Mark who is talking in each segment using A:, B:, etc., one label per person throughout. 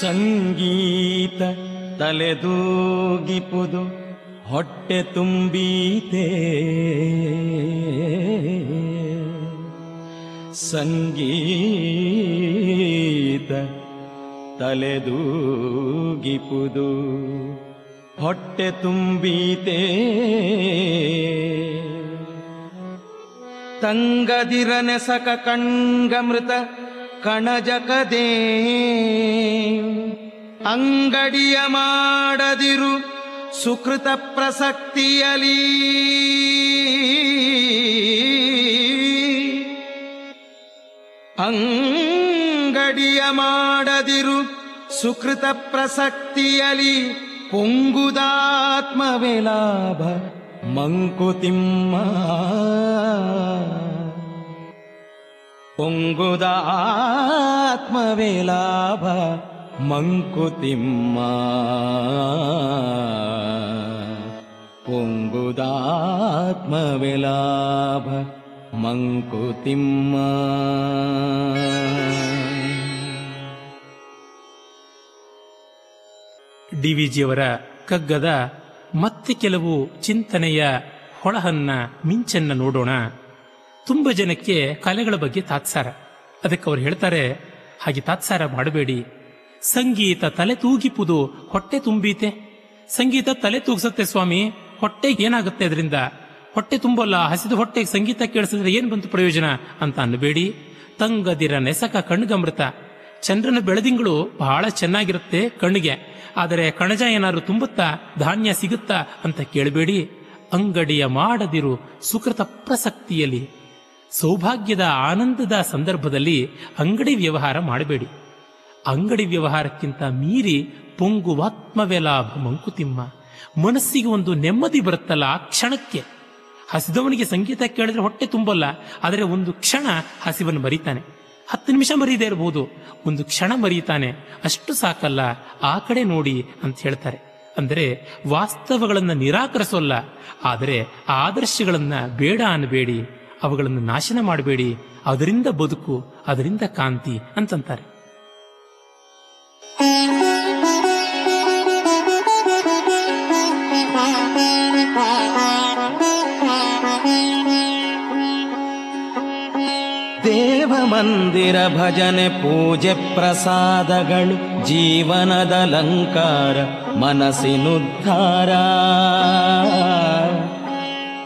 A: ಸಂಗೀತ ತಲೆದೂಗಿಪುದು ಹೊಟ್ಟೆ ತುಂಬೀತೆ. ಸಂಗೀತ ತಲೆದೂಗಿಪುದು. ಹೊಟ್ಟೆ ತುಂಬೀತೆ. ತಂಗದಿರ ನೆಸಕ ಕಂಗಮೃತ ಕಣಜಕದೇ. ಅಂಗಡಿಯ ಮಾಡದಿರು ಸುಕೃತ ಪ್ರಸಕ್ತಿಯಲಿ. ಅಂಗಡಿಯ ಮಾಡದಿರು ಸುಕೃತ ಪ್ರಸಕ್ತಿಯಲಿ ಪೊಂಗುದಾತ್ಮವೇ ಲಾಭ ಮಂಕುತಿಮ್ಮ. ಪೊಂಗುದಾತ್ಮವೇ ಲಾಭ ಮಂಕುತಿಮ್ಮ. ಪೊಂಗುದಾತ್ಮವೇ ಲಾಭ ಮಂಕುತಿಮ್ಮ.
B: ಡಿವಿಜಿಯವರ ಕಗ್ಗದ ಮತ್ತೆ ಕೆಲವು ಚಿಂತನೆಯ ಹೊಳಹನ್ನ ಮಿಂಚನ್ನ ನೋಡೋಣ. ತುಂಬ ಜನಕ್ಕೆ ಕಲೆಗಳ ಬಗ್ಗೆ ತಾತ್ಸಾರ. ಅದಕ್ಕೆ ಅವ್ರು ಹೇಳ್ತಾರೆ, ಹಾಗೆ ತಾತ್ಸಾರ ಮಾಡಬೇಡಿ. ಸಂಗೀತ ತಲೆ ತೂಗಿಪುದು ಹೊಟ್ಟೆ ತುಂಬೀತೆ. ಸಂಗೀತ ತಲೆ ತೂಗಿಸತ್ತೆ ಸ್ವಾಮಿ, ಹೊಟ್ಟೆಗೆ ಏನಾಗುತ್ತೆ ಅದರಿಂದ? ಹೊಟ್ಟೆ ತುಂಬಲ್ಲ, ಹಸಿದು ಹೊಟ್ಟೆಗೆ ಸಂಗೀತ ಕೇಳಿಸಿದ್ರೆ ಏನು ಬಂತು ಪ್ರಯೋಜನ? ಅಂತ ಅನ್ನಬೇಡಿ. ತಂಗದಿರ ನೆಸಕ ಕಣ್ಗಮೃತ. ಚಂದ್ರನ ಬೆಳದಿಂಗಳು ಬಹಳ ಚೆನ್ನಾಗಿರುತ್ತೆ ಕಣ್ಣಿಗೆ ಆದರೆ ಕಣಜ ಏನಾದ್ರು ತುಂಬುತ್ತಾ, ಧಾನ್ಯ ಸಿಗುತ್ತಾ ಅಂತ ಕೇಳಬೇಡಿ. ಅಂಗಡಿಯ ಮಾಡದಿರು ಸುಕೃತ ಪ್ರಸಕ್ತಿಯಲ್ಲಿ. ಸೌಭಾಗ್ಯದ ಆನಂದದ ಸಂದರ್ಭದಲ್ಲಿ ಅಂಗಡಿ ವ್ಯವಹಾರ ಮಾಡಬೇಡಿ. ಅಂಗಡಿ ವ್ಯವಹಾರಕ್ಕಿಂತ ಮೀರಿ ಪೊಂಗುವಾತ್ಮವೇ ಲಾಭ ಮಂಕುತಿಮ್ಮ. ಮನಸ್ಸಿಗೆ ಒಂದು ನೆಮ್ಮದಿ ಬರುತ್ತಲ್ಲ ಆ ಕ್ಷಣಕ್ಕೆ. ಹಸಿದವನಿಗೆ ಸಂಗೀತ ಕೇಳಿದ್ರೆ ಹೊಟ್ಟೆ ತುಂಬಲ್ಲ, ಆದರೆ ಒಂದು ಕ್ಷಣ ಹಸಿವನ್ನು ಮರಿತಾನೆ. ಹತ್ತು ನಿಮಿಷ ಮರೀದೇ ಇರಬಹುದು ಒಂದು ಕ್ಷಣ ಮರೀತಾನೆ. ಅಷ್ಟು ಸಾಕಲ್ಲ. ಆ ಕಡೆ ನೋಡಿ ಅಂತ ಹೇಳ್ತಾರೆ. ಅಂದರೆ ವಾಸ್ತವಗಳನ್ನು ನಿರಾಕರಿಸೋಲ್ಲ. ಆದರೆ ಆದರ್ಶಗಳನ್ನು ಬೇಡ ಅನ್ನಬೇಡಿ ಅವುಗಳನ್ನು ನಾಶನ ಮಾಡಬೇಡಿ. ಅದರಿಂದ ಬದುಕು, ಅದರಿಂದ ಕಾಂತಿ ಅಂತಂತಾರೆ.
A: ಮಂದಿರ ಭಜನೆ ಪೂಜೆ ಪ್ರಸಾದಗಳು, ಜೀವನದ ಅಲಂಕಾರ, ಮನಸ್ಸಿನುದ್ಧಾರ.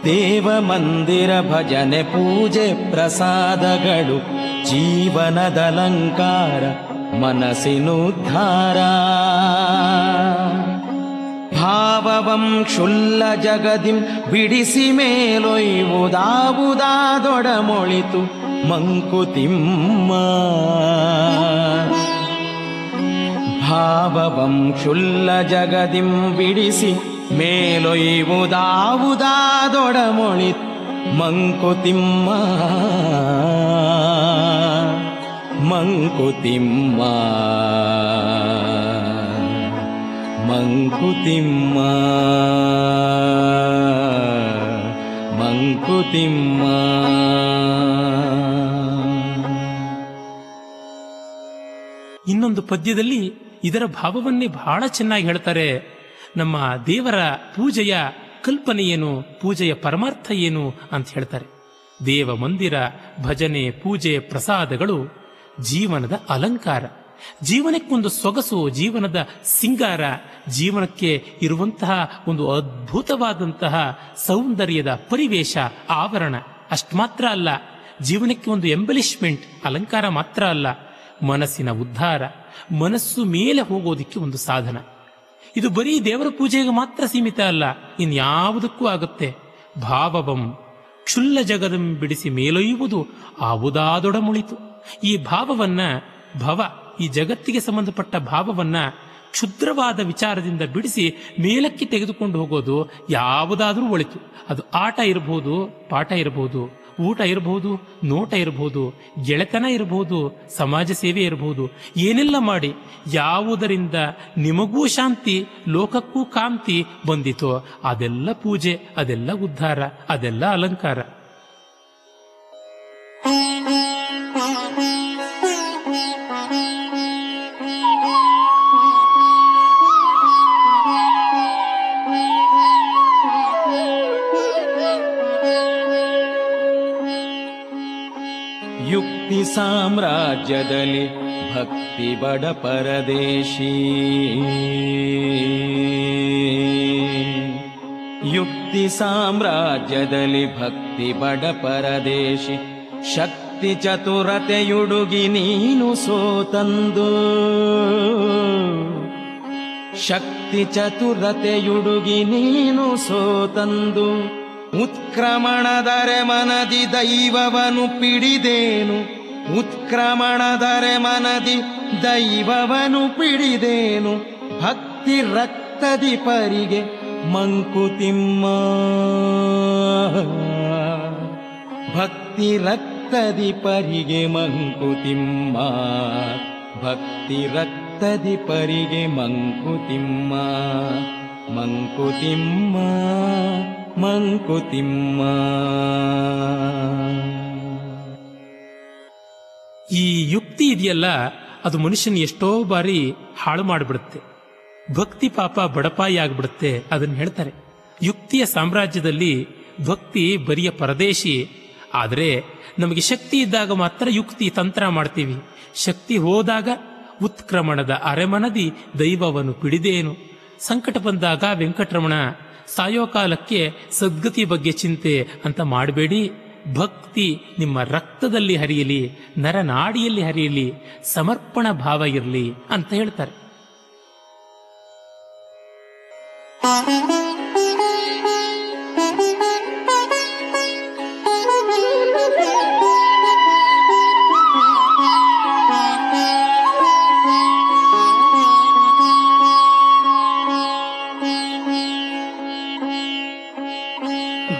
A: ದೇವ ಮಂದಿರ ಭಜನೆ ಪೂಜೆ ಪ್ರಸಾದಗಳು, ಜೀವನದ ಅಲಂಕಾರ, ಮನಸ್ಸಿನುದ್ಧಾರ. ಭಾವವಂ ಕ್ಷುಲ್ಲ ಜಗದಿಂ, ಬಿಡಿಸಿ ಮೇಲೊಯ್ಯುವುದಾವುದಾದೊಡಮೊಳಿತು ಮಂಕುತಿಮ್ಮ. ಭಾವವಂ ಕ್ಷುಲ್ಲ ಜಗದಿಂ ಬಿಡಿಸಿ ಮೇಲೊಯ್ಯುವುದಾವುದಾದೊಡಮೊಳಿ ಮಂಕುತಿಮ್ಮ. ಮಂಕುತಿಮ್ಮ. ಮಂಕುತಿಮ್ಮ. ಮಂಕುತಿಮ್ಮ
B: ಇನ್ನೊಂದು ಪದ್ಯದಲ್ಲಿ ಇದರ ಭಾವವನ್ನೇ ಬಹಳ ಚೆನ್ನಾಗಿ ಹೇಳ್ತಾರೆ. ನಮ್ಮ ದೇವರ ಪೂಜೆಯ ಕಲ್ಪನೆ ಏನು, ಪೂಜೆಯ ಪರಮಾರ್ಥ ಏನು ಅಂತ ಹೇಳ್ತಾರೆ. ದೇವ ಮಂದಿರ ಭಜನೆ, ಪೂಜೆ, ಪ್ರಸಾದಗಳು ಜೀವನದ ಅಲಂಕಾರ. ಜೀವನಕ್ಕೊಂದು ಸೊಗಸು, ಜೀವನದ ಸಿಂಗಾರ, ಜೀವನಕ್ಕೆ ಇರುವಂತಹ ಒಂದು ಅದ್ಭುತವಾದಂತಹ ಸೌಂದರ್ಯದ ಪರಿವೇಶ, ಆವರಣ. ಅಷ್ಟು ಮಾತ್ರ ಅಲ್ಲ, ಜೀವನಕ್ಕೆ ಒಂದು ಎಂಬಲಿಷ್ಮೆಂಟ್ ಅಲಂಕಾರ ಮಾತ್ರ ಅಲ್ಲ, ಮನಸ್ಸಿನ ಉದ್ಧಾರ, ಮನಸ್ಸು ಮೇಲೆ ಹೋಗೋದಿಕ್ಕೆ ಒಂದು ಸಾಧನ. ಇದು ಬರೀ ದೇವರ ಪೂಜೆಗೆ ಮಾತ್ರ ಸೀಮಿತ ಅಲ್ಲ, ಇನ್ಯಾವುದಕ್ಕೂ ಆಗುತ್ತೆ. ಭಾವವಂ ಕ್ಷುಲ್ಲ ಜಗದಂ ಬಿಡಿಸಿ ಮೇಲೊಯ್ಯುವುದು ಆವುದಾದೊಡಮುಳಿತು. ಈ ಭಾವವನ್ನ ಭವ ಈ ಜಗತ್ತಿಗೆ ಸಂಬಂಧಪಟ್ಟ ಭಾವವನ್ನ ಕ್ಷುದ್ರವಾದ ವಿಚಾರದಿಂದ ಬಿಡಿಸಿ ಮೇಲಕ್ಕೆ ತೆಗೆದುಕೊಂಡು ಹೋಗೋದು ಯಾವುದಾದ್ರೂ ಒಳಿತು. ಅದು ಆಟ ಇರಬಹುದು, ಪಾಠ ಇರಬಹುದು, ಊಟ ಇರಬಹುದು, ನೋಟ ಇರಬಹುದು, ಗೆಳೆತನ ಇರಬಹುದು, ಸಮಾಜ ಸೇವೆ ಇರಬಹುದು. ಏನೆಲ್ಲ ಮಾಡಿ ಯಾವುದರಿಂದ ನಿಮಗೂ ಶಾಂತಿ, ಲೋಕಕ್ಕೂ ಕಾಂತಿ ಬಂದಿತೋ ಅದೆಲ್ಲ ಪೂಜೆ, ಅದೆಲ್ಲ ಉದ್ಧಾರ, ಅದೆಲ್ಲ ಅಲಂಕಾರ.
A: ಸಾಮ್ರಾಜ್ಯದಲ್ಲಿ ಭಕ್ತಿ ಬಡ ಪರದೇಶಿ. ಯುಕ್ತಿ ಸಾಮ್ರಾಜ್ಯದಲ್ಲಿ ಭಕ್ತಿ ಬಡ ಪರದೇಶಿ. ಶಕ್ತಿ ಚತುರತೆಯುಡುಗಿ ನೀನು ಸೋತಂದು. ಶಕ್ತಿ ಚತುರತೆಯುಡುಗಿ ನೀನು ಸೋತಂದು. ಉತ್ಕ್ರಮಣದರೆ ಮನದಿ ದೈವವನು ಪಿಡಿದೇನು. ಉತ್ಕ್ರಮಣದರೆ ಮನದಿ ದೈವವನು ಪಿಡಿದೇನು ಭಕ್ತಿ ರಕ್ತದಿ ಪರಿಗೆ ಮಂಕುತಿಮ್ಮ ಭಕ್ತಿ ರಕ್ತದಿ ಪರಿಗೆ ಮಂಕುತಿಮ್ಮ ಭಕ್ತಿ ರಕ್ತದಿ ಪರಿಗೆ ಮಂಕುತಿಮ್ಮ ಮಂಕುತಿಮ್ಮ ಮಂಕುತಿಮ್ಮ
B: ಈ ಯುಕ್ತಿ ಇದೆಯಲ್ಲ, ಅದು ಮನುಷ್ಯನ ಎಷ್ಟೋ ಬಾರಿ ಹಾಳು ಮಾಡಿಬಿಡುತ್ತೆ. ಭಕ್ತಿ ಪಾಪ ಬಡಪಾಯಿ ಆಗ್ಬಿಡುತ್ತೆ ಅದನ್ನ ಹೇಳ್ತಾರೆ. ಯುಕ್ತಿಯ ಸಾಮ್ರಾಜ್ಯದಲ್ಲಿ ಭಕ್ತಿ ಬರಿಯ ಪರದೇಶಿ. ಆದರೆ ನಮಗೆ ಶಕ್ತಿ ಇದ್ದಾಗ ಮಾತ್ರ ಯುಕ್ತಿ ತಂತ್ರ ಮಾಡ್ತೀವಿ. ಶಕ್ತಿ ಹೋದಾಗ ಉತ್ಕ್ರಮಣದ ಅರೆಮನದಿ ದೈವವನ್ನು ಪಿಡಿದೇನು. ಸಂಕಟ ಬಂದಾಗ ವೆಂಕಟರಮಣ, ಸಾಯೋ ಕಾಲಕ್ಕೆ ಸದ್ಗತಿ ಬಗ್ಗೆ ಚಿಂತೆ ಅಂತ ಮಾಡಬೇಡಿ. ಭಕ್ತಿ ನಿಮ್ಮ ರಕ್ತದಲ್ಲಿ ಹರಿಯಲಿ ನರನಾಡಿಯಲ್ಲಿ ಹರಿಯಲಿ ಸಮರ್ಪಣ ಭಾವ ಇರಲಿ ಅಂತ ಹೇಳ್ತಾರೆ.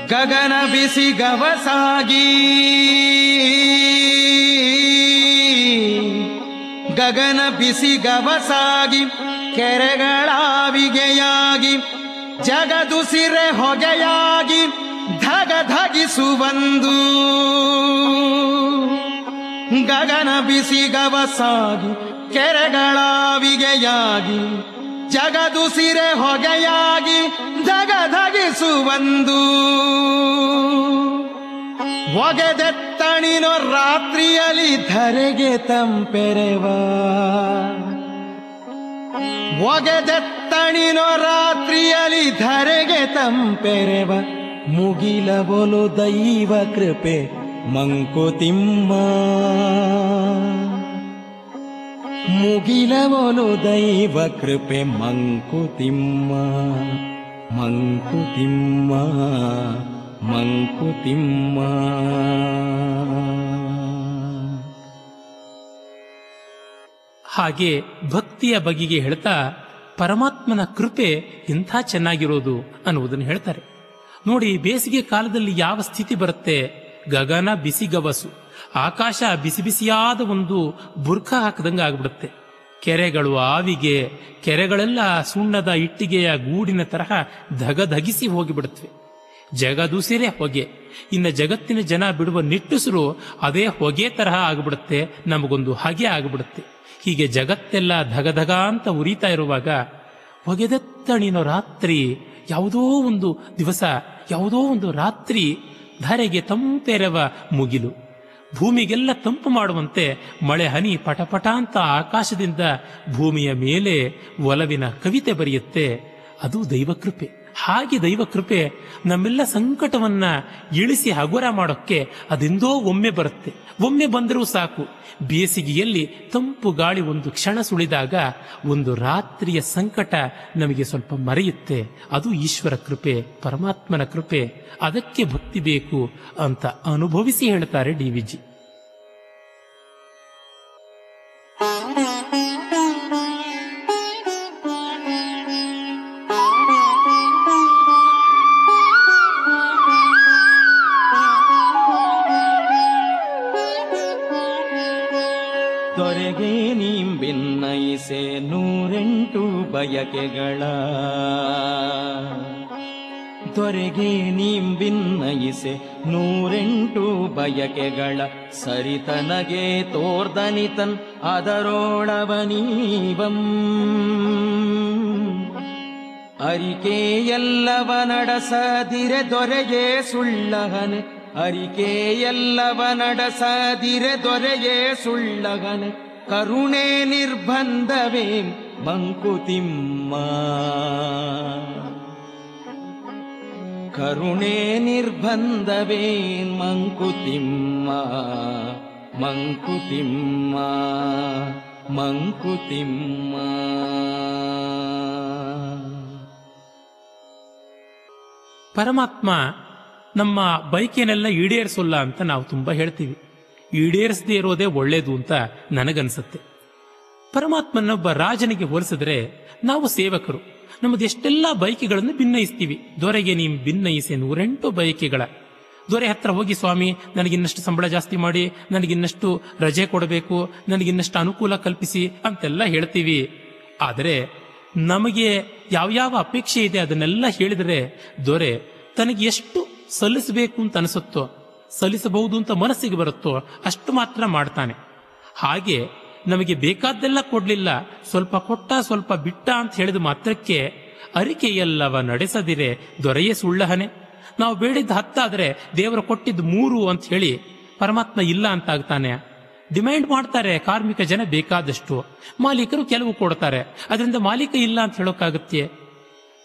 A: ಗಗನ ಬಿಸಿ ಗವಸಾಗಿ. ಗಗನ ಬಿಸಿ ಗವಸಾಗಿ ಕೆರೆಗಳಾವಿಗೆಯಾಗಿ ಜಗದುಸಿರೆ ಹೊಗೆಯಾಗಿ ಧಗ ಧಗಿಸುವಂದು ಗಗನ ಬಿಸಿ ಗವಸಾಗಿ ಕೆರೆಗಳಾವಿಗೆಯಾಗಿ ಜಗದುಸಿರೆ ಹೊಗೆಯಾಗಿ ಜಗಧಗಿಸುವಂದು ಒಗೆದೆತ್ತಣಿನೋ ರಾತ್ರಿಯಲ್ಲಿ ಧರೆಗೆ ತಂಪೆರೆವ. ಒಗೆದೆತ್ತಣಿನೋ ರಾತ್ರಿಯಲ್ಲಿ ಧರೆಗೆ ತಂಪೆರೆವ. ಮುಗಿಲವೊಲು ದೈವ ಕೃಪೆ ಮಂಕುತಿಮ್ಮ. ಮುಗಿಲವೊಲು ದೈವ ಕೃಪೆ ಮಂಕುತಿಮ್ಮ ಮಂಕುತಿಮ್ಮ ಮಂಕುತಿಮ್ಮ.
B: ಹಾಗೆ ಭಕ್ತಿಯ ಬಗೆಗೆ ಹೇಳ್ತಾ ಪರಮಾತ್ಮನ ಕೃಪೆ ಇಂಥ ಚೆನ್ನಾಗಿರೋದು ಅನ್ನುವುದನ್ನು ಹೇಳ್ತಾರೆ. ನೋಡಿ, ಬೇಸಿಗೆ ಕಾಲದಲ್ಲಿ ಯಾವ ಸ್ಥಿತಿ ಬರುತ್ತೆ? ಗಗನ ಬಿಸಿಗವಸು ಆಕಾಶ ಬಿಸಿ ಬಿಸಿಯಾದ ಒಂದು ಬುರ್ಖ ಹಾಕದಂಗೆ ಆಗ್ಬಿಡುತ್ತೆ ಕೆರೆಗಳು ಆವಿಗೆ, ಕೆರೆಗಳೆಲ್ಲ ಸುಣ್ಣದ ಇಟ್ಟಿಗೆಯ ಗೂಡಿನ ತರಹ ಧಗಧಗಿಸಿ ಹೋಗಿಬಿಡುತ್ತವೆ. ಜಗದುಸಿರೇ ಹೊಗೆ. ಇನ್ನು ಜಗತ್ತಿನ ಜನ ಬಿಡುವ ನಿಟ್ಟುಸಿರು ಅದೇ ಹೊಗೆ ತರಹ ಆಗಿಬಿಡುತ್ತೆ, ನಮಗೊಂದು ಹಗೆ ಆಗಿಬಿಡುತ್ತೆ. ಹೀಗೆ ಜಗತ್ತೆಲ್ಲ ಧಗಧಗ ಅಂತ ಉರಿತಾ ಇರುವಾಗ, ಹೊಗೆದತ್ತಣಿನ ರಾತ್ರಿ, ಯಾವುದೋ ಒಂದು ದಿವಸ, ಯಾವುದೋ ಒಂದು ರಾತ್ರಿ, ಧರೆಗೆ ತಂಪೆರವ ಮುಗಿಲು. ಭೂಮಿಗೆಲ್ಲ ತಂಪು ಮಾಡುವಂತೆ ಮಳೆ ಹನಿ ಪಟಪಟ ಅಂತ ಆಕಾಶದಿಂದ ಭೂಮಿಯ ಮೇಲೆ ಒಲವಿನ ಕವಿತೆ ಬರೆಯುತ್ತೆ. ಅದು ದೈವಕೃಪೆ. ಹಾಗೆ ದೈವ ಕೃಪೆ ನಮ್ಮೆಲ್ಲ ಸಂಕಟವನ್ನ ಇಳಿಸಿ ಹಗುರ ಮಾಡೋಕ್ಕೆ ಅದೆಂದೋ ಒಮ್ಮೆ ಬರುತ್ತೆ. ಒಮ್ಮೆ ಬಂದರೂ ಸಾಕು. ಬೇಸಿಗೆಯಲ್ಲಿ ತಂಪು ಗಾಳಿ ಒಂದು ಕ್ಷಣ ಸುಳಿದಾಗ ಒಂದು ರಾತ್ರಿಯ ಸಂಕಟ ನಮಗೆ ಸ್ವಲ್ಪ ಮರೆಯುತ್ತೆ. ಅದು ಈಶ್ವರ ಕೃಪೆ, ಪರಮಾತ್ಮನ ಕೃಪೆ. ಅದಕ್ಕೆ ಭಕ್ತಿ ಬೇಕು ಅಂತ ಅನುಭವಿಸಿ ಹೇಳ್ತಾರೆ ಡಿ ವಿಜಿ
A: ಬಯಕೆಗಳ. ದೊರೆಗೆ ನಿಂಬಿನ್ನಯಿಸೆ ನೂರೆಂಟು ಬಯಕೆಗಳ. ಸರಿತನಗೆ ತೋರ್ದನಿತನ್ ಅದರೋಳವನೀವಂ. ಅರಿಕೆಯಲ್ಲವ ನಡಸದಿರೆ ದೊರೆಗೆ ಸುಳ್ಳಹನೆ. ಅರಿಕೆಯಲ್ಲವ ನಡಸದಿರೆ ದೊರೆಗೆ ಸುಳ್ಳಗನೆ ಕರುಣೆ ನಿರ್ಬಂಧವೇ ಮಂಕುತಿಮ್ಮ. ಕರುಣೆ ನಿರ್ಬಂಧವೇನ್ ಮಂಕುತಿಮ್ಮ. ಮಂಕುತಿಮ್ಮ. ಮಂಕುತಿಮ್ಮ.
B: ಪರಮಾತ್ಮ ನಮ್ಮ ಬೈಕೇನೆಲ್ಲ ಈಡೇರಿಸೋಲ್ಲ ಅಂತ ನಾವು ತುಂಬಾ ಹೇಳ್ತೀವಿ. ಈಡೇರಿಸದೇ ಇರೋದೇ ಒಳ್ಳೇದು ಅಂತ ನನಗನ್ಸುತ್ತೆ. ಪರಮಾತ್ಮನೊಬ್ಬ ರಾಜನಿಗೆ ಹೋಲಿಸಿದ್ರೆ ನಾವು ಸೇವಕರು. ನಮ್ಮದು ಎಷ್ಟೆಲ್ಲ ಬೈಕೆಗಳನ್ನು ಭಿನ್ನಯಿಸ್ತೀವಿ. ದೊರೆಗೆ ನೀವು ಭಿನ್ನಯಿಸಿ ನೂರೆಂಟು ಬೈಕೆಗಳ ದೊರೆ ಹತ್ರ ಹೋಗಿ ಸ್ವಾಮಿ, ನನಗಿನ್ನಷ್ಟು ಸಂಬಳ ಜಾಸ್ತಿ ಮಾಡಿ, ನನಗಿನ್ನಷ್ಟು ರಜೆ ಕೊಡಬೇಕು, ನನಗಿನ್ನಷ್ಟು ಅನುಕೂಲ ಕಲ್ಪಿಸಿ ಅಂತೆಲ್ಲ ಹೇಳ್ತೀವಿ. ಆದರೆ ನಮಗೆ ಯಾವ್ಯಾವ ಅಪೇಕ್ಷೆ ಇದೆ ಅದನ್ನೆಲ್ಲ ಹೇಳಿದರೆ ದೊರೆ ತನಗೆ ಎಷ್ಟು ಸಲ್ಲಿಸಬೇಕು ಅಂತ ಅನಿಸುತ್ತೋ, ಸಲ್ಲಿಸಬಹುದು ಅಂತ ಮನಸ್ಸಿಗೆ ಬರುತ್ತೋ ಅಷ್ಟು ಮಾತ್ರ ಮಾಡ್ತಾನೆ. ಹಾಗೆ ನಮಗೆ ಬೇಕಾದ್ದೆಲ್ಲ ಕೊಡಲಿಲ್ಲ. ಸ್ವಲ್ಪ ಕೊಟ್ಟ, ಸ್ವಲ್ಪ ಬಿಟ್ಟ ಅಂತ ಹೇಳಿದ ಮಾತ್ರಕ್ಕೆ ಅರಿಕೆಯಲ್ಲವ ನಡೆಸದಿರೆ, ದೊರೆಯೇ ಸುಳ್ಳಹನೆ. ನಾವು ಬೇಡಿದ್ದ ಹತ್ತಾದರೆ ದೇವರು ಕೊಟ್ಟಿದ್ದು ಮೂರು ಅಂತ ಹೇಳಿ ಪರಮಾತ್ಮ ಇಲ್ಲ ಅಂತಾಗ್ತಾನೆ. ಡಿಮ್ಯಾಂಡ್ ಮಾಡ್ತಾರೆ ಕಾರ್ಮಿಕ ಜನ ಬೇಕಾದಷ್ಟು. ಮಾಲೀಕರು ಕೆಲವು ಕೊಡ್ತಾರೆ. ಅದರಿಂದ ಮಾಲೀಕ ಇಲ್ಲ ಅಂತ ಹೇಳೋಕ್ಕಾಗುತ್ತೆ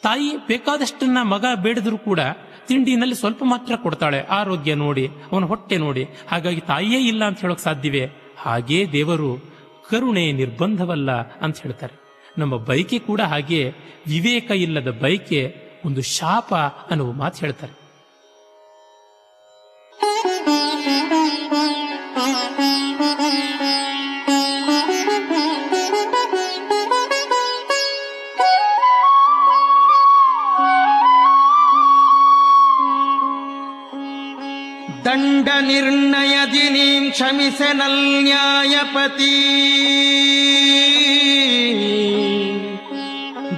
B: ತಾಯಿ ಬೇಕಾದಷ್ಟನ್ನ ಮಗ ಬೇಡಿದ್ರು ಕೂಡ ತಿಂಡಿನಲ್ಲಿ ಸ್ವಲ್ಪ ಮಾತ್ರ ಕೊಡ್ತಾಳೆ. ಆರೋಗ್ಯ ನೋಡಿ, ಅವನ ಹೊಟ್ಟೆ ನೋಡಿ. ಹಾಗಾಗಿ ತಾಯಿಯೇ ಇಲ್ಲ ಅಂತ ಹೇಳೋಕೆ ಸಾಧ್ಯವೇ? ಹಾಗೇ ದೇವರು. ಕರುಣೆ ನಿರ್ಬಂಧವಲ್ಲ ಅಂತ ಹೇಳ್ತಾರೆ. ನಮ್ಮ ಬೈಕೆ ಕೂಡ ಹಾಗೆ ವಿವೇಕ ಇಲ್ಲದ ಬೈಕೆ ಒಂದು ಶಾಪ ಅನ್ನುವ ಮಾತು ಹೇಳ್ತಾರೆ.
A: ನಿರ್ಣಯದಿ ನೀಂ ಕ್ಷಮಿಸೆನಲ್ ನ್ಯಾಯಪತಿ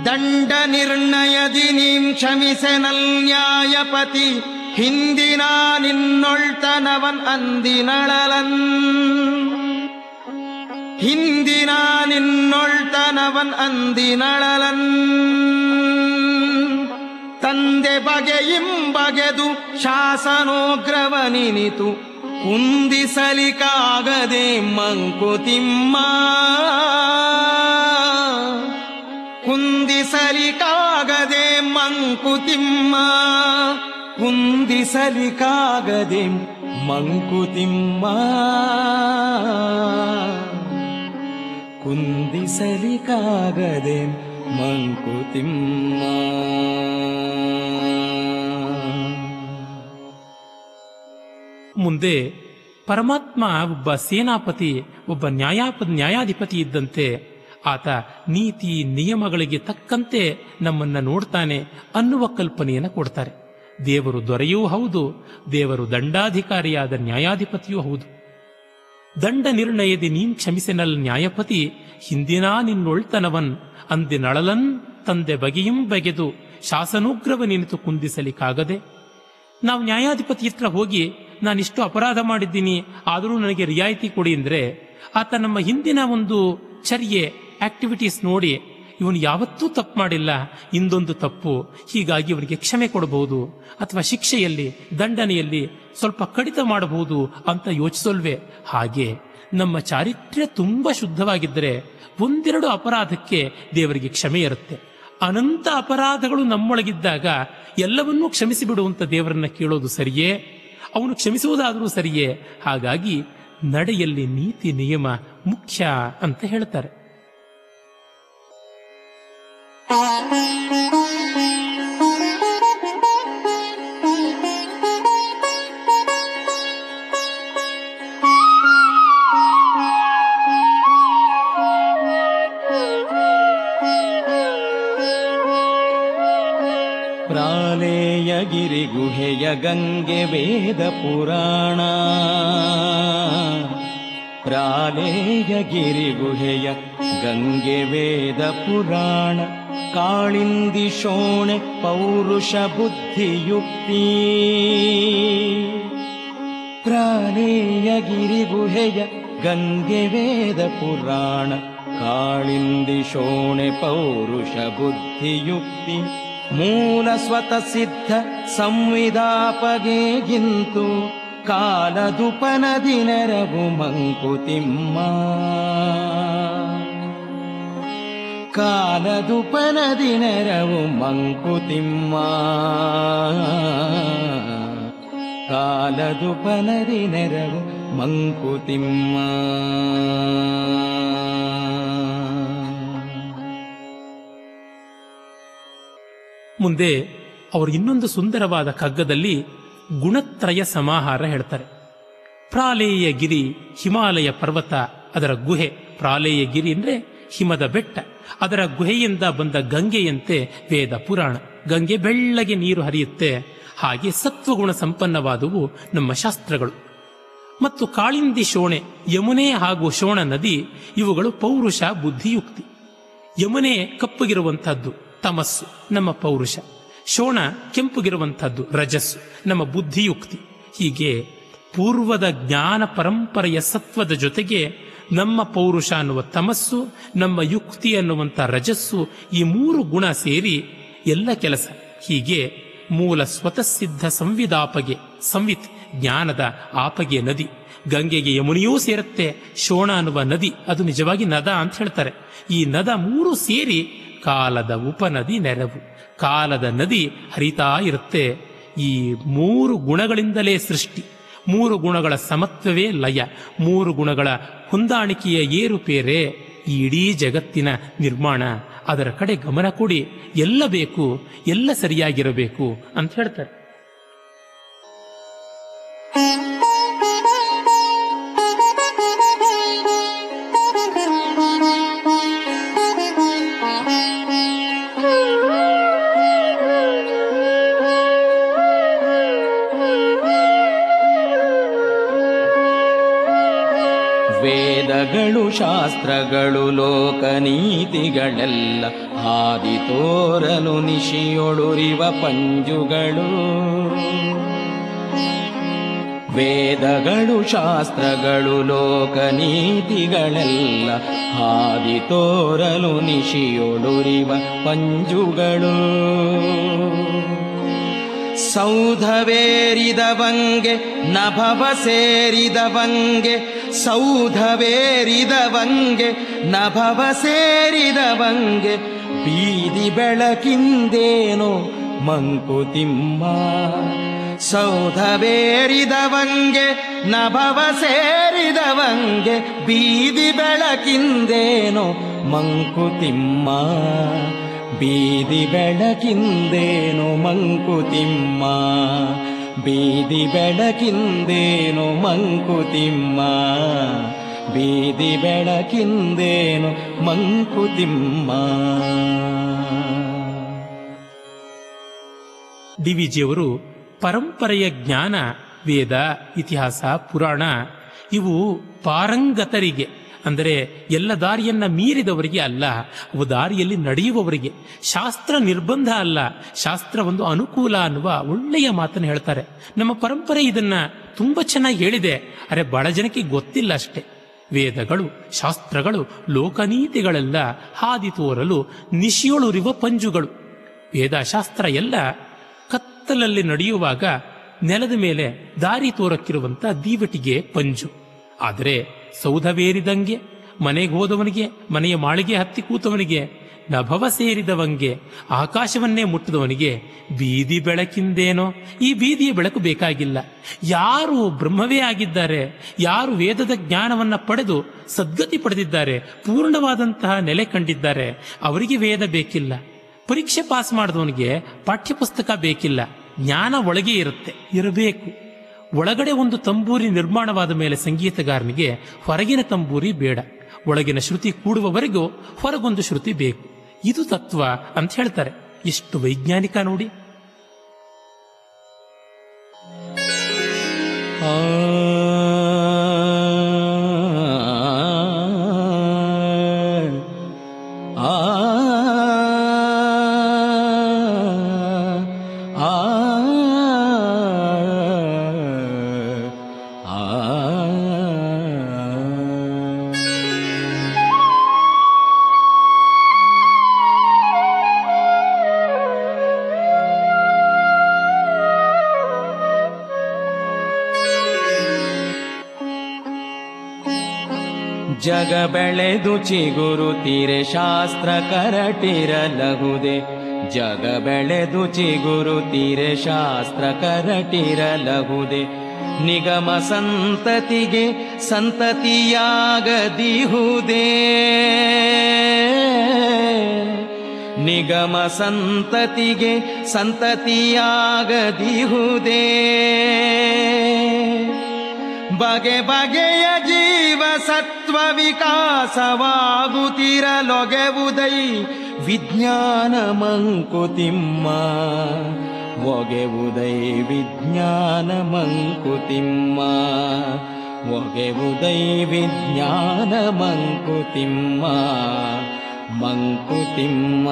A: ದಂಡ ನಿರ್ಣಯದಿ ನೀಂ ಕ್ಷಮಿಸೆನಲ್ ನ್ಯಾಯಪತಿ ಹಿಂದಿನ ನಿನ್ನೊಳ್ತನವನ್ ಅಂದಿನಳಲನ್ ಹಿಂದಿನ ನಿನ್ನೊಳ್ತನವನ್ ಅಂದಿನಳಲನ್ ತಂದೆ ಬಗೆಯಿಂ ಬಗೆದು ಶಾಸನೋಗ್ರವನಿನಿತು ಕುಂದಿಸಲಿಕಾಗದೆ ಮಂಕುತಿಮ್ಮ. ಕುಂದಿಸಲಿಕಾಗದೆ ಮಂಕುತಿಮ್ಮ. ಕುಂದಿಸಲಿಕಾಗದೆ ಮಂಕುತಿಮ್ಮ. ಕುಂದಿಸಲಿಕಾಗದೆ ಮಂಕುತಿಮ್ಮ.
B: ಮುಂದೆ ಪರಮಾತ್ಮ ಒಬ್ಬ ಸೇನಾಪತಿ, ಒಬ್ಬ ನ್ಯಾಯಾಪ, ನ್ಯಾಯಾಧಿಪತಿ ಇದ್ದಂತೆ ಆತ ನೀತಿ ನಿಯಮಗಳಿಗೆ ತಕ್ಕಂತೆ ನಮ್ಮನ್ನ ನೋಡ್ತಾನೆ ಅನ್ನುವ ಕಲ್ಪನೆಯನ್ನು ಕೊಡ್ತಾರೆ. ದೇವರು ದೊರೆಯೂ ಹೌದು, ದೇವರು ದಂಡಾಧಿಕಾರಿಯಾದ ನ್ಯಾಯಾಧಿಪತಿಯೂ ಹೌದು. ದಂಡ ನಿರ್ಣಯದಿ ನೀನ್ ಕ್ಷಮಿಸೆನಲ್ ನ್ಯಾಯಪತಿ, ಹಿಂದಿನ ನಿನ್ನೊಳ್ತನವನ್ ಅಂದೆ ನಳಲನ್ ತಂದೆ ಬಗೆಯಂ ಬಗೆದು ಶಾಸನೋಗ್ರವ ನಿನಿತು ಕುಂದಿಸಲಿಕ್ಕಾಗದೆ, ನಾವು ನ್ಯಾಯಾಧಿಪತಿ ಹತ್ರ ಹೋಗಿ ನಾನಿಷ್ಟು ಅಪರಾಧ ಮಾಡಿದ್ದೀನಿ, ಆದರೂ ನನಗೆ ರಿಯಾಯಿತಿ ಕೊಡಿ ಅಂದರೆ, ಆತ ನಮ್ಮ ಹಿಂದಿನ ಒಂದು ಚರ್ಯೆ ಆಕ್ಟಿವಿಟೀಸ್ ನೋಡಿ, ಇವನು ಯಾವತ್ತೂ ತಪ್ಪು ಮಾಡಿಲ್ಲ, ಇಂದೊಂದು ತಪ್ಪು, ಹೀಗಾಗಿ ಇವನಿಗೆ ಕ್ಷಮೆ ಕೊಡಬಹುದು, ಅಥವಾ ಶಿಕ್ಷೆಯಲ್ಲಿ, ದಂಡನೆಯಲ್ಲಿ ಸ್ವಲ್ಪ ಕಡಿತ ಮಾಡಬಹುದು ಅಂತ ಯೋಚಿಸಲ್ವೇ. ಹಾಗೆ, ನಮ್ಮ ಚಾರಿತ್ರ್ಯ ತುಂಬ ಶುದ್ಧವಾಗಿದ್ದರೆ, ಒಂದೆರಡು ಅಪರಾಧಕ್ಕೆ ದೇವರಿಗೆ ಕ್ಷಮೆ ಇರುತ್ತೆ. ಅನಂತ ಅಪರಾಧಗಳು ನಮ್ಮೊಳಗಿದ್ದಾಗ, ಎಲ್ಲವನ್ನೂ ಕ್ಷಮಿಸಿ ಬಿಡುವಂತ ದೇವರನ್ನ ಕೇಳೋದು ಸರಿಯೇ? ಅವನು ಕ್ಷಮಿಸುವುದಾದರೂ ಸರಿಯೇ? ಹಾಗಾಗಿ ನಡೆಯಲ್ಲಿ ನೀತಿ ನಿಯಮ ಮುಖ್ಯ ಅಂತ ಹೇಳ್ತಾರೆ.
A: प्रालेयगिरिगुहेय गङ्गे वेद प्रालेयगिरिगुहेय गङ्गे वेदपुराण काळिन्दिशोणे कालिन्दीशोण प्रालेयगिरिगुहेय गङ्गे वेदपुराण काळिन्दिशोणे पौरुषबुद्धियुक्ति पौरुष बुद्धियुक्ति ಮೂಲ ಸ್ವತಃ ಸಿದ್ಧ ಸಂವಿಧಾಪಗೆಗಿಂತು ಕಾಲದುಪನದಿ ನೆರವು ಮಂಕುತಿಮ್ಮ. ಕಾಲದುಪನದಿ ನೆರವು ಮಂಕುತಿಮ್ಮ. ಕಾಲದುಪನದಿ ನೆರವು ಮಂಕುತಿಮ್ಮ.
B: ಮುಂದೆ ಅವರು ಇನ್ನೊಂದು ಸುಂದರವಾದ ಕಗ್ಗದಲ್ಲಿ ಗುಣತ್ರಯ ಸಮಾಹಾರ ಹೇಳ್ತಾರೆ. ಪ್ರಾಲೇಯ ಗಿರಿ ಹಿಮಾಲಯ ಪರ್ವತ ಅದರ ಗುಹೆ. ಪ್ರಾಲೇಯ ಗಿರಿ ಅಂದ್ರೆ ಹಿಮದ ಬೆಟ್ಟ. ಅದರ ಗುಹೆಯಿಂದ ಬಂದ ಗಂಗೆಯಂತೆ ವೇದ ಪುರಾಣ. ಗಂಗೆ ಬೆಳ್ಳಗೆ ನೀರು ಹರಿಯುತ್ತೆ. ಹಾಗೆ ಸತ್ವಗುಣ ಸಂಪನ್ನವಾದವು ನಮ್ಮ ಶಾಸ್ತ್ರಗಳು. ಮತ್ತು ಕಾಳಿಂದಿ ಶೋಣೆ, ಯಮುನೆ ಹಾಗೂ ಶೋಣ ನದಿ ಇವುಗಳು ಪೌರುಷ ಬುದ್ಧಿಯುಕ್ತಿ. ಯಮುನೆ ಕಪ್ಪಗಿರುವಂತಹದ್ದು. ತಮಸ್ಸು, ನಮ್ಮ ಪೌರುಷ. ಶೋಣ ಕೆಂಪುಗಿರುವಂಥದ್ದು ರಜಸ್ಸು, ನಮ್ಮ ಬುದ್ಧಿಯುಕ್ತಿ. ಹೀಗೆ ಪೂರ್ವದ ಜ್ಞಾನ ಪರಂಪರೆಯ ಸತ್ವದ ಜೊತೆಗೆ ನಮ್ಮ ಪೌರುಷ ಅನ್ನುವ ತಮಸ್ಸು, ನಮ್ಮ ಯುಕ್ತಿ ಅನ್ನುವಂಥ ರಜಸ್ಸು ಈ ಮೂರು ಗುಣ ಸೇರಿ ಎಲ್ಲ ಕೆಲಸ. ಹೀಗೆ ಮೂಲ ಸ್ವತಃಸಿದ್ಧ ಸಂವಿದಾಪಗೆ, ಸಂವಿತ್ ಜ್ಞಾನದ ಆಪಗೆ ನದಿ. ಗಂಗೆಗೆ ಯಮುನಿಯೂ ಸೇರುತ್ತೆ, ಶೋಣ ಅನ್ನುವ ನದಿ, ಅದು ನಿಜವಾಗಿ ನದ ಅಂತ ಹೇಳ್ತಾರೆ. ಈ ನದ ಮೂರು ಸೇರಿ ಕಾಲದ ಉಪನದಿ ನೆರವು. ಕಾಲದ ನದಿ ಹರಿತಾ ಇರುತ್ತೆ. ಈ ಮೂರು ಗುಣಗಳಿಂದಲೇ ಸೃಷ್ಟಿ. ಮೂರು ಗುಣಗಳ ಸಮತ್ವವೇ ಲಯ. ಮೂರು ಗುಣಗಳ ಹೊಂದಾಣಿಕೆಯ ಏರುಪೇರೆ ಈ ಇಡೀ ಜಗತ್ತಿನ ನಿರ್ಮಾಣ. ಅದರ ಕಡೆ ಗಮನ ಕೊಡಿ. ಎಲ್ಲ ಬೇಕು, ಎಲ್ಲ ಸರಿಯಾಗಿರಬೇಕು ಅಂತ ಹೇಳ್ತಾರೆ.
A: ವೇದಗಳು, ಶಾಸ್ತ್ರಗಳು, ಲೋಕನೀತಿಗಳೆಲ್ಲ ಹಾದಿ ತೋರಲು ನಿಶಿಯೊಳುರಿವ ಪಂಜುಗಳು. ವೇದಗಳು, ಶಾಸ್ತ್ರಗಳು, ಲೋಕನೀತಿಗಳೆಲ್ಲ ಹಾದಿ ತೋರಲು ನಿಶಿಯೊಳುರಿವ ಪಂಜುಗಳು. ಸೌಧವೇರಿದವಂಗೆ ನಭವ ಸೇರಿದವಂಗೆ ಸೌಧವೇರಿದವಂಗೆ ನಭವ ಸೇರಿದವಂಗೆ ಬೀದಿ ಬೆಳಕಿಂದೇನೋ ಮಂಕುತಿಮ್ಮ. ಸೌಧವೇರಿದವಂಗೆ ನಭವ ಸೇರಿದವಂಗೆ ಬೀದಿ ಬೆಳಕಿಂದೇನೋ ಮಂಕುತಿಮ್ಮ. ಬೀದಿ ಬೆಳಕಿಂದೇನೋ ಮಂಕುತಿಮ್ಮ. ಬೀದಿ ಬೆಳಕಿಂದೇನು ಮಂಕುತಿಮ್ಮ? ಬೀದಿ ಬೆಳಕಿಂದೇನು ಮಂಕುತಿಮ್ಮ?
B: ಡಿ ವಿ ಜಿಯವರು ಪರಂಪರೆಯ ಜ್ಞಾನ, ವೇದ, ಇತಿಹಾಸ, ಪುರಾಣ ಇವು ಪಾರಂಗತರಿಗೆ. ಅಂದರೆ ಎಲ್ಲ ದಾರಿಯನ್ನ ಮೀರಿದವರಿಗೆ ಅಲ್ಲ, ಅವು ದಾರಿಯಲ್ಲಿ ನಡೆಯುವವರಿಗೆ. ಶಾಸ್ತ್ರ ನಿರ್ಬಂಧ ಅಲ್ಲ, ಶಾಸ್ತ್ರ ಒಂದು ಅನುಕೂಲ ಅನ್ನುವ ಒಳ್ಳೆಯ ಮಾತನ್ನು ಹೇಳ್ತಾರೆ. ನಮ್ಮ ಪರಂಪರೆ ಇದನ್ನ ತುಂಬಾ ಚೆನ್ನಾಗಿ ಹೇಳಿದೆ, ಅರೆ ಬಹಳ ಜನಕ್ಕೆ ಗೊತ್ತಿಲ್ಲ ಅಷ್ಟೇ. ವೇದಗಳು, ಶಾಸ್ತ್ರಗಳು, ಲೋಕನೀತಿಗಳೆಲ್ಲ ಹಾದಿ ತೋರಲು ನಿಶಿಯೊಳುರಿವ ಪಂಜುಗಳು. ವೇದಶಾಸ್ತ್ರ ಎಲ್ಲ ಕತ್ತಲಲ್ಲಿ ನಡೆಯುವಾಗ ನೆಲದ ಮೇಲೆ ದಾರಿ ತೋರಕ್ಕಿರುವಂಥ ದೀವಟಿಗೆ ಪಂಜು. ಆದರೆ ಸೌಧವೇರಿದಂಗೆ, ಮನೆಗೆ ಹೋದವನಿಗೆ, ಮನೆಯ ಮಾಳಿಗೆ ಹತ್ತಿ ಕೂತವನಿಗೆ, ನಭವ ಸೇರಿದವಂಗೆ, ಆಕಾಶವನ್ನೇ ಮುಟ್ಟಿದವನಿಗೆ ಬೀದಿ ಬೆಳಕಿಂದೇನೋ. ಈ ಬೀದಿಯ ಬೆಳಕು ಬೇಕಾಗಿಲ್ಲ. ಯಾರು ಬ್ರಹ್ಮವೇ ಆಗಿದ್ದಾರೆ, ಯಾರು ವೇದದ ಜ್ಞಾನವನ್ನ ಪಡೆದು ಸದ್ಗತಿ ಪಡೆದಿದ್ದಾರೆ, ಪೂರ್ಣವಾದಂತಹ ನೆಲೆ ಕಂಡಿದ್ದಾರೆ, ಅವರಿಗೆ ವೇದ ಬೇಕಿಲ್ಲ. ಪರೀಕ್ಷೆ ಪಾಸ್ ಮಾಡಿದವನಿಗೆ ಪಠ್ಯಪುಸ್ತಕ ಬೇಕಿಲ್ಲ. ಜ್ಞಾನ ಒಳಗೆ ಇರುತ್ತೆ, ಇರಬೇಕು. ಒಳಗಡೆ ಒಂದು ತಂಬೂರಿ ನಿರ್ಮಾಣವಾದ ಮೇಲೆ ಸಂಗೀತಗಾರನಿಗೆ ಹೊರಗಿನ ತಂಬೂರಿ ಬೇಡ. ಒಳಗಿನ ಶ್ರುತಿ ಕೂಡುವವರೆಗೂ ಹೊರಗೊಂದು ಶ್ರುತಿ ಬೇಕು. ಇದು ತತ್ವ ಅಂತ ಹೇಳ್ತಾರೆ. ಎಷ್ಟು ವೈಜ್ಞಾನಿಕ ನೋಡಿ.
A: ಆ ಜಗ ಬೆಳೆದು ಚಿಗುರುತಿರೆ ಶಾಸ್ತ್ರ ಕರಟಿರಲಹುದೆ. ಜಗ ಬೆಳೆದು ಚಿಗುರುತಿರೆ ಶಾಸ್ತ್ರ ಕರಟಿರಲಹುದೆ. ನಿಗಮ ಸಂತತಿಗೆ ಸಂತತಿಯಾಗದಿಹುದೇ. ನಿಗಮ ಸಂತತಿಗೆ ಸಂತತಿಯಾಗದಿಹುದೇ. ಬಗೆ ಬಗೆಯ ಜೀವ ಸತ್ವ ವಿಕಾಸವಾಗುತ್ತಿರಲೊಗೆವುದೈ ವಿಜ್ಞಾನ ಮಂಕುತಿಮ್ಮ. ಒಗೆವುದೈ ವಿಜ್ಞಾನ ಮಂಕುತಿಮ್ಮ. ಒಗೆವುದೈ ವಿಜ್ಞಾನ ಮಂಕುತಿಮ್ಮ. ಮಂಕುತಿಮ್ಮ.